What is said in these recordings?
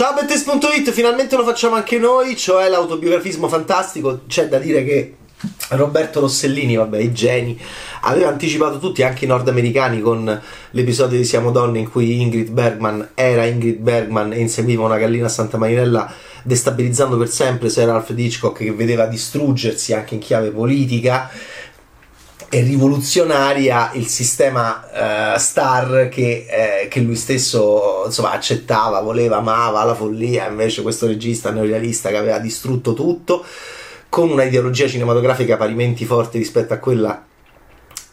Ciao Bettes.it, finalmente lo facciamo anche noi, cioè l'autobiografismo fantastico. C'è da dire che Roberto Rossellini, vabbè, i geni, aveva anticipato tutti, anche i nordamericani, con l'episodio di Siamo Donne in cui Ingrid Bergman era Ingrid Bergman e inseguiva una gallina a Santa Marinella, destabilizzando per sempre Sir Alfred Hitchcock che vedeva distruggersi anche in chiave politica e rivoluzionaria il sistema uh, star che, eh, che, lui stesso insomma, accettava, voleva, amava la follia, invece questo regista neorealista che aveva distrutto tutto con una ideologia cinematografica parimenti forte rispetto a quella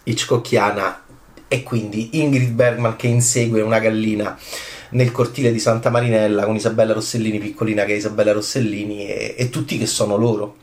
hitchcockiana. E quindi Ingrid Bergman che insegue una gallina nel cortile di Santa Marinella con Isabella Rossellini, piccolina che è Isabella Rossellini e, e tutti che sono loro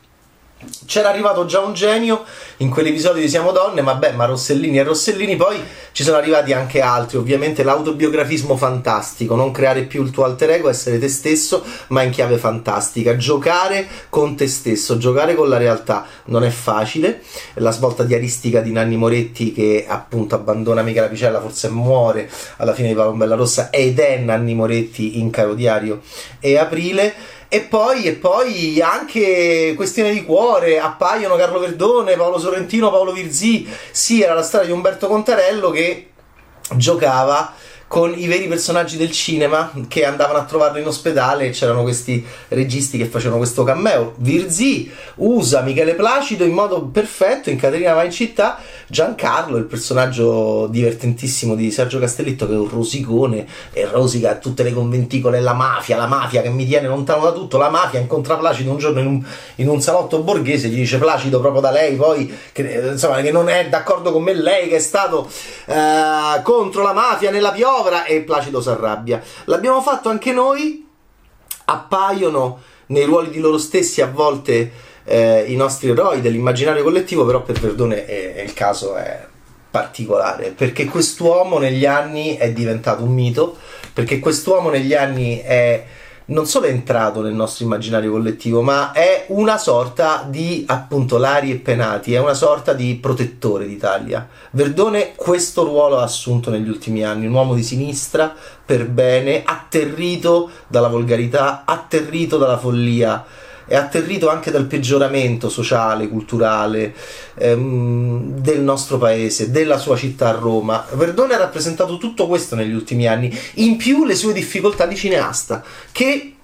c'era arrivato già un genio in quell'episodio di Siamo Donne, ma beh, ma Rossellini e Rossellini, poi ci sono arrivati anche altri, ovviamente l'autobiografismo fantastico, non creare più il tuo alter ego, essere te stesso, ma in chiave fantastica, giocare con te stesso, giocare con la realtà non è facile, la svolta diaristica di Nanni Moretti che appunto abbandona Michela Picella, forse muore alla fine di Palombella Rossa ed è Nanni Moretti in Caro Diario e Aprile e poi, e poi anche questione di cuore, appaiono Carlo Verdone, Paolo Sorrentino, Paolo Virzì. Sì, era la storia di Umberto Contarello che giocava con i veri personaggi del cinema che andavano a trovarlo in ospedale e c'erano questi registi che facevano questo cameo. Virzì usa Michele Placido in modo perfetto in Caterina va in città, Giancarlo, il personaggio divertentissimo di Sergio Castellitto che è un rosicone e rosica tutte le conventicole, la mafia, la mafia che mi tiene lontano da tutto, la mafia incontra Placido un giorno in un, in un salotto borghese, gli dice Placido proprio da lei, poi che, insomma, che non è d'accordo con me lei che è stato eh, contro la mafia nella pioggia manovra e Placido si arrabbia. L'abbiamo fatto anche noi, appaiono nei ruoli di loro stessi a volte eh, i nostri eroi dell'immaginario collettivo, però per Verdone è il caso è particolare, perché quest'uomo negli anni è diventato un mito, perché quest'uomo negli anni è non solo è entrato nel nostro immaginario collettivo, ma è una sorta di appunto Lari e Penati, è una sorta di protettore d'Italia. Verdone questo ruolo ha assunto negli ultimi anni, un uomo di sinistra per bene, atterrito dalla volgarità, atterrito dalla follia è atterrito anche dal peggioramento sociale, culturale ehm, del nostro paese, della sua città Roma. Verdone ha rappresentato tutto questo negli ultimi anni, in più le sue difficoltà di cineasta, che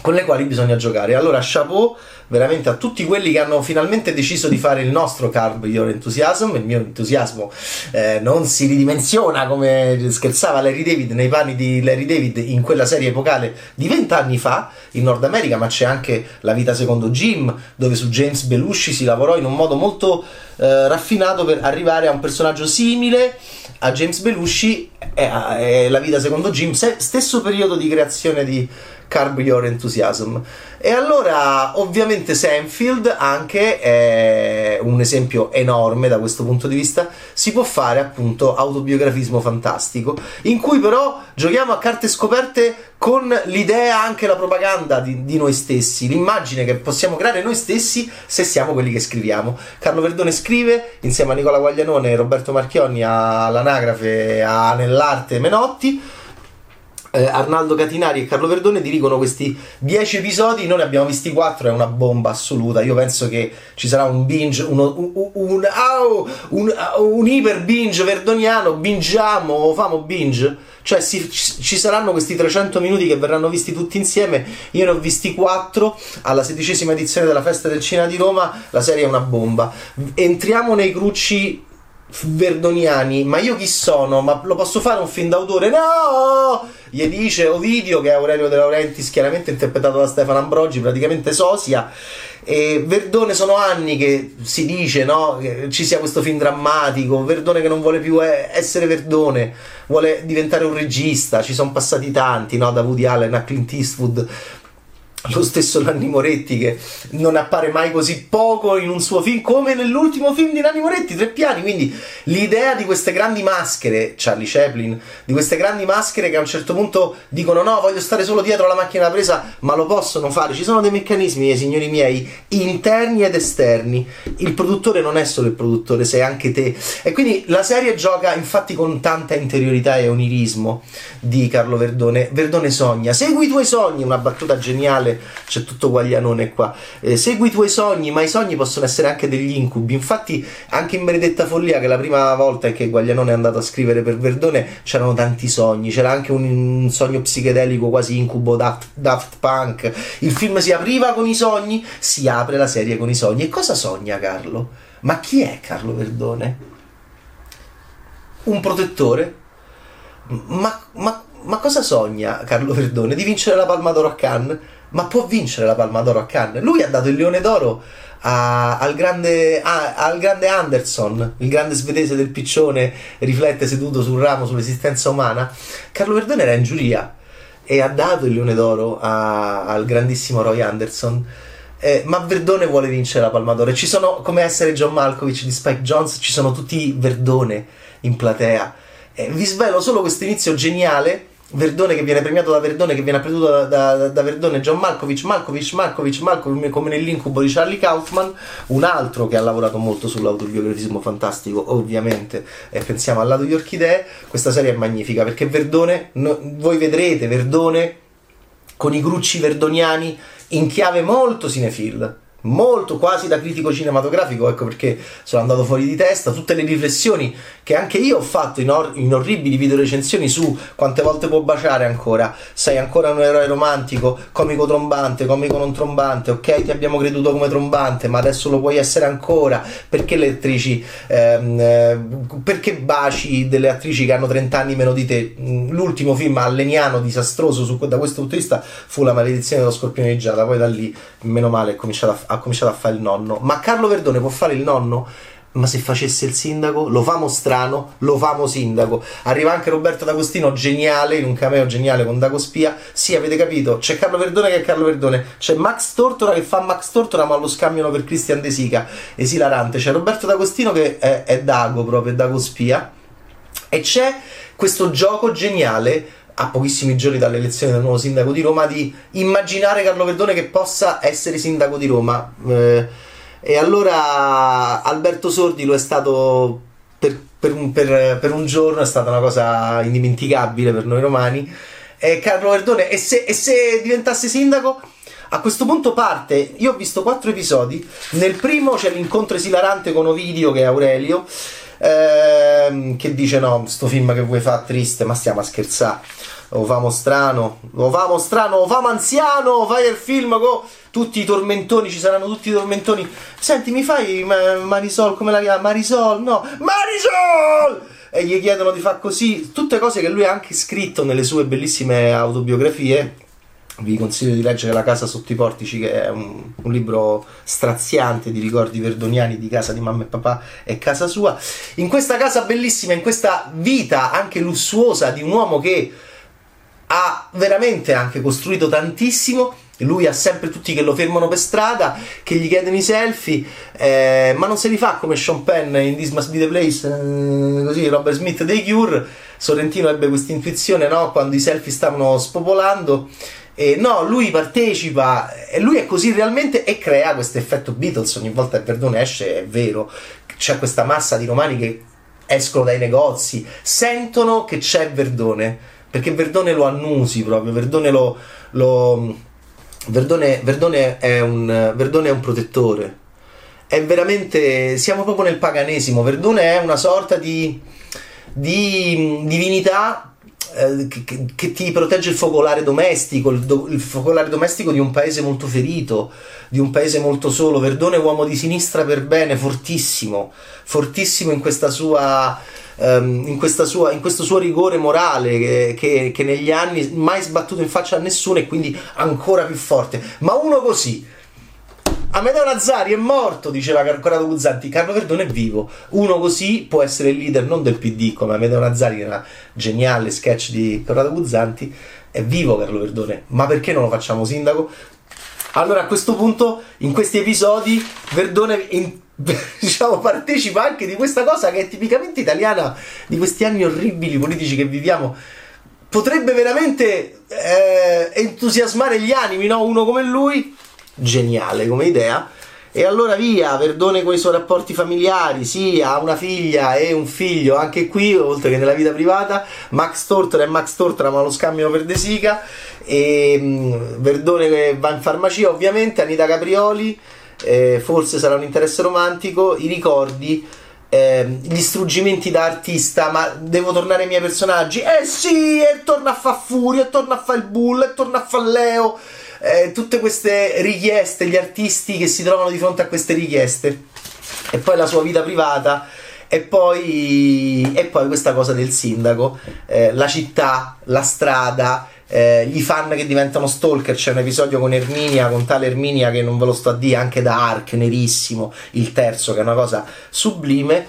con le quali bisogna giocare. Allora, chapeau veramente a tutti quelli che hanno finalmente deciso di fare il nostro Carb Your Enthusiasm. Il mio entusiasmo eh, non si ridimensiona come scherzava Larry David nei panni di Larry David in quella serie epocale di vent'anni fa in Nord America, ma c'è anche La vita secondo Jim, dove su James Belushi si lavorò in un modo molto eh, raffinato per arrivare a un personaggio simile a James Belushi e, e La vita secondo Jim, stesso periodo di creazione di Carb Your Enthusiasm. E allora, ovviamente, Sanfield anche è un esempio enorme da questo punto di vista. Si può fare appunto autobiografismo fantastico, in cui però giochiamo a carte scoperte con l'idea, anche la propaganda di, di noi stessi, l'immagine che possiamo creare noi stessi se siamo quelli che scriviamo. Carlo Verdone scrive insieme a Nicola Guaglianone e Roberto Marchionni all'anagrafe a Nell'arte Menotti eh, Arnaldo Catinari e Carlo Verdone dirigono questi 10 episodi, noi ne abbiamo visti 4, è una bomba assoluta. Io penso che ci sarà un binge, uno, un, un, oh, un, un, iper binge verdoniano, bingiamo, famo binge. Cioè si, ci saranno questi 300 minuti che verranno visti tutti insieme. Io ne ho visti 4 alla sedicesima edizione della Festa del Cinema di Roma. La serie è una bomba. Entriamo nei crucci verdoniani, ma io chi sono? Ma lo posso fare un film d'autore? No! Gli dice Ovidio, che è Aurelio De Laurentiis, chiaramente interpretato da Stefano Ambrogi, praticamente sosia. E Verdone sono anni che si dice no, che ci sia questo film drammatico, Verdone che non vuole più essere Verdone, vuole diventare un regista, ci sono passati tanti, no, da Woody Allen a Clint Eastwood lo stesso Nanni Moretti che non appare mai così poco in un suo film come nell'ultimo film di Nanni Moretti, Tre Piani, quindi l'idea di queste grandi maschere, Charlie Chaplin, di queste grandi maschere che a un certo punto dicono no, voglio stare solo dietro la macchina da presa, ma lo possono fare, ci sono dei meccanismi, signori miei, interni ed esterni, il produttore non è solo il produttore, sei anche te, e quindi la serie gioca infatti con tanta interiorità e onirismo di Carlo Verdone, Verdone sogna, segui i tuoi sogni, una battuta geniale, c'è tutto Guaglianone qua. Eh, segui i tuoi sogni, ma i sogni possono essere anche degli incubi. Infatti, anche in Benedetta Follia, che la prima volta che Guaglianone è andato a scrivere per Verdone, c'erano tanti sogni. C'era anche un, un sogno psichedelico quasi incubo Daft, Daft Punk. Il film si apriva con i sogni, si apre la serie con i sogni. E cosa sogna Carlo? Ma chi è Carlo Verdone? Un protettore? Ma, ma ma cosa sogna Carlo Verdone? Di vincere la Palma d'Oro a Cannes? Ma può vincere la Palma d'Oro a Cannes? Lui ha dato il Leone d'Oro a, al, grande, a, al, grande, Anderson, il grande svedese del piccione, riflette seduto sul ramo sull'esistenza umana. Carlo Verdone era in giuria e ha dato il Leone d'Oro a, al grandissimo Roy Anderson. Eh, ma Verdone vuole vincere la Palma d'Oro. Ci sono, come essere John Malkovich di Spike Jones, ci sono tutti Verdone in platea eh, vi svelo solo questo inizio geniale. Verdone che viene premiato da Verdone, che viene appreduto da, da, da, Verdone, John Malkovich, Malkovich, Malkovich, Malkovich, come nell'incubo di Charlie Kaufman, un altro che ha lavorato molto sull'autobiografismo fantastico, ovviamente, e pensiamo al lato di Orchidee, questa serie è magnifica perché Verdone, no, voi vedrete Verdone con i grucci verdoniani in chiave molto cinefil molto quasi da critico cinematografico, ecco perché sono andato fuori di testa, tutte le riflessioni che anche io ho fatto in, or- in orribili video recensioni su quante volte può baciare ancora, sei ancora un eroe romantico, comico trombante, comico non trombante, ok ti abbiamo creduto come trombante, ma adesso lo puoi essere ancora, perché le attrici, ehm, eh, perché baci delle attrici che hanno 30 anni meno di te, mm, l'ultimo film alleniano disastroso su, da questo punto di vista fu La maledizione dello scorpione Giada, poi da lì meno male è cominciato a ha cominciato a fare il nonno. Ma Carlo Verdone può fare il nonno? Ma se facesse il sindaco, lo famo strano, lo famo sindaco. Arriva anche Roberto D'Agostino, geniale, in un cameo geniale con Dago Spia. Sì, avete capito, c'è Carlo Verdone che è Carlo Verdone, c'è Max Tortora che fa Max Tortora, ma lo scambiano per Christian De Sica, esilarante. C'è Roberto D'Agostino che è, è Dago proprio, è Dago Spia. E c'è questo gioco geniale a pochissimi giorni dall'elezione del nuovo sindaco di Roma, di immaginare Carlo Verdone che possa essere sindaco di Roma. Eh, e allora Alberto Sordi lo è stato per, per, un, per, per, un, giorno, è stata una cosa indimenticabile per noi romani. E Carlo Verdone, e se, e se diventasse sindaco? A questo punto parte, io ho visto quattro episodi, nel primo c'è l'incontro esilarante con Ovidio che è Aurelio, ehm, che dice no, sto film che vuoi fare triste, ma stiamo a scherzare o famo strano, o famo strano, o famo anziano, fai il film con tutti i tormentoni, ci saranno tutti i tormentoni. Senti, mi fai Marisol, come la chiama? Marisol, no, Marisol! E gli chiedono di fare così, tutte cose che lui ha anche scritto nelle sue bellissime autobiografie. Vi consiglio di leggere La casa sotto i portici, che è un, un libro straziante di ricordi verdoniani di casa di mamma e papà e casa sua. In questa casa bellissima, in questa vita anche lussuosa di un uomo che ha veramente anche costruito tantissimo. Lui ha sempre tutti che lo fermano per strada, che gli chiedono i selfie, eh, ma non se li fa come Sean Penn in This Must Be the Place, eh, così Robert Smith dei Cure. Sorrentino ebbe questa intuizione no? quando i selfie stavano spopolando. E no, lui partecipa e lui è così realmente e crea questo effetto Beatles. Ogni volta che Verdone esce, è vero, c'è questa massa di romani che escono dai negozi, sentono che c'è Verdone perché Verdone lo annusi proprio, Verdone lo... lo Verdone, Verdone, è un, Verdone è un protettore. È veramente. Siamo proprio nel paganesimo. Verdone è una sorta di, di divinità eh, che, che, ti protegge il focolare domestico, il, do, il, focolare domestico di un paese molto ferito, di un paese molto solo. Verdone è uomo di sinistra per bene, fortissimo, fortissimo in questa sua um, in, sua, in, questo suo rigore morale che, che, che negli anni mai sbattuto in faccia a nessuno e quindi ancora più forte. Ma uno così, Amedeo Nazzari è morto, diceva Corrado Guzzanti. Carlo Verdone è vivo. Uno così può essere il leader non del PD come Amedeo Nazzari, che era geniale sketch di Corrado Guzzanti. È vivo Carlo Verdone, ma perché non lo facciamo sindaco? Allora a questo punto, in questi episodi, Verdone in, diciamo, partecipa anche di questa cosa che è tipicamente italiana di questi anni orribili politici che viviamo. Potrebbe veramente eh, entusiasmare gli animi, no? Uno come lui, geniale come idea. E allora via, Verdone con i suoi rapporti familiari, sì, ha una figlia e un figlio anche qui, oltre che nella vita privata. Max Tortora e Max Tortora ma lo scambiano per De Sica. E mm, Verdone va in farmacia, ovviamente. Anita Caprioli, eh, forse sarà un interesse romantico. I ricordi. Eh, gli struggimenti da artista, ma devo tornare ai miei personaggi. Eh sì, e torna a fa Furio, e torna a fa il Bull, e torna a fa Leo eh, tutte queste richieste, gli artisti che si trovano di fronte a queste richieste e poi la sua vita privata e poi, e poi questa cosa del sindaco, eh, la città, la strada, eh, gli fan che diventano stalker. C'è un episodio con Erminia, con tale Erminia che non ve lo sto a dire, anche da Ark, nerissimo, il terzo, che è una cosa sublime.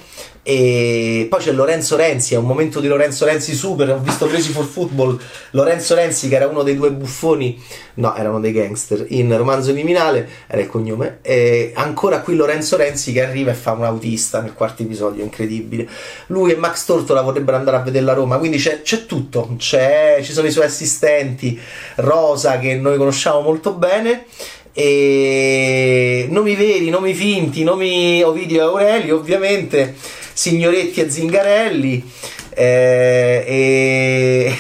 E poi c'è Lorenzo Renzi, è un momento di Lorenzo Renzi super. Ho visto Crazy for Football. Lorenzo Renzi, che era uno dei due buffoni, no, erano dei gangster in romanzo criminale, era il cognome. E ancora qui Lorenzo Renzi che arriva e fa un autista nel quarto episodio, incredibile. Lui e Max Tortola vorrebbero andare a vedere la Roma, quindi c'è, c'è tutto. C'è, ci sono i suoi assistenti, Rosa, che noi conosciamo molto bene e nomi veri, nomi finti, nomi Ovidio e Aurelio, ovviamente Signoretti e Zingarelli eh, e...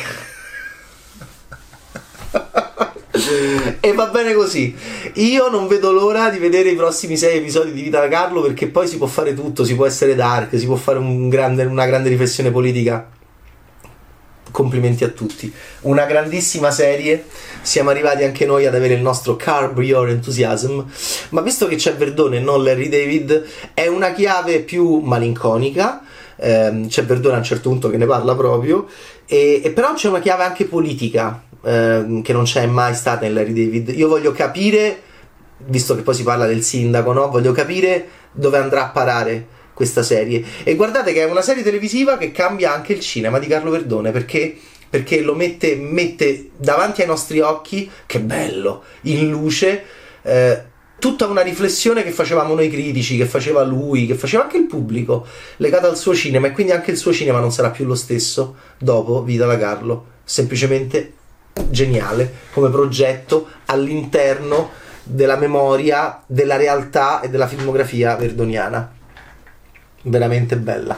e va bene così. Io non vedo l'ora di vedere i prossimi sei episodi di Vita da Carlo perché poi si può fare tutto, si può essere dark, si può fare un grande, una grande riflessione politica complimenti a tutti. Una grandissima serie. Siamo arrivati anche noi ad avere il nostro Carb Your Enthusiasm. Ma visto che c'è Verdone e non Larry David, è una chiave più malinconica. Eh, c'è Verdone a un certo punto che ne parla proprio. E, e però c'è una chiave anche politica eh, che non c'è mai stata in Larry David. Io voglio capire, visto che poi si parla del sindaco, no? voglio capire dove andrà a parare questa serie. E guardate che è una serie televisiva che cambia anche il cinema di Carlo Verdone perché perché lo mette, mette, davanti ai nostri occhi, che bello, in luce, eh, tutta una riflessione che facevamo noi critici, che faceva lui, che faceva anche il pubblico, legata al suo cinema e quindi anche il suo cinema non sarà più lo stesso dopo Vita da Carlo, semplicemente geniale come progetto all'interno della memoria, della realtà e della filmografia verdoniana veramente bella.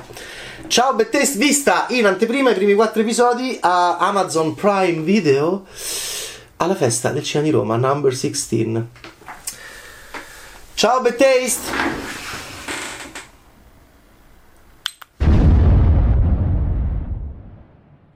Ciao Bettest, vista in anteprima i primi quattro episodi a Amazon Prime Video alla festa del cinema di Roma, number 16. Ciao Bettaste!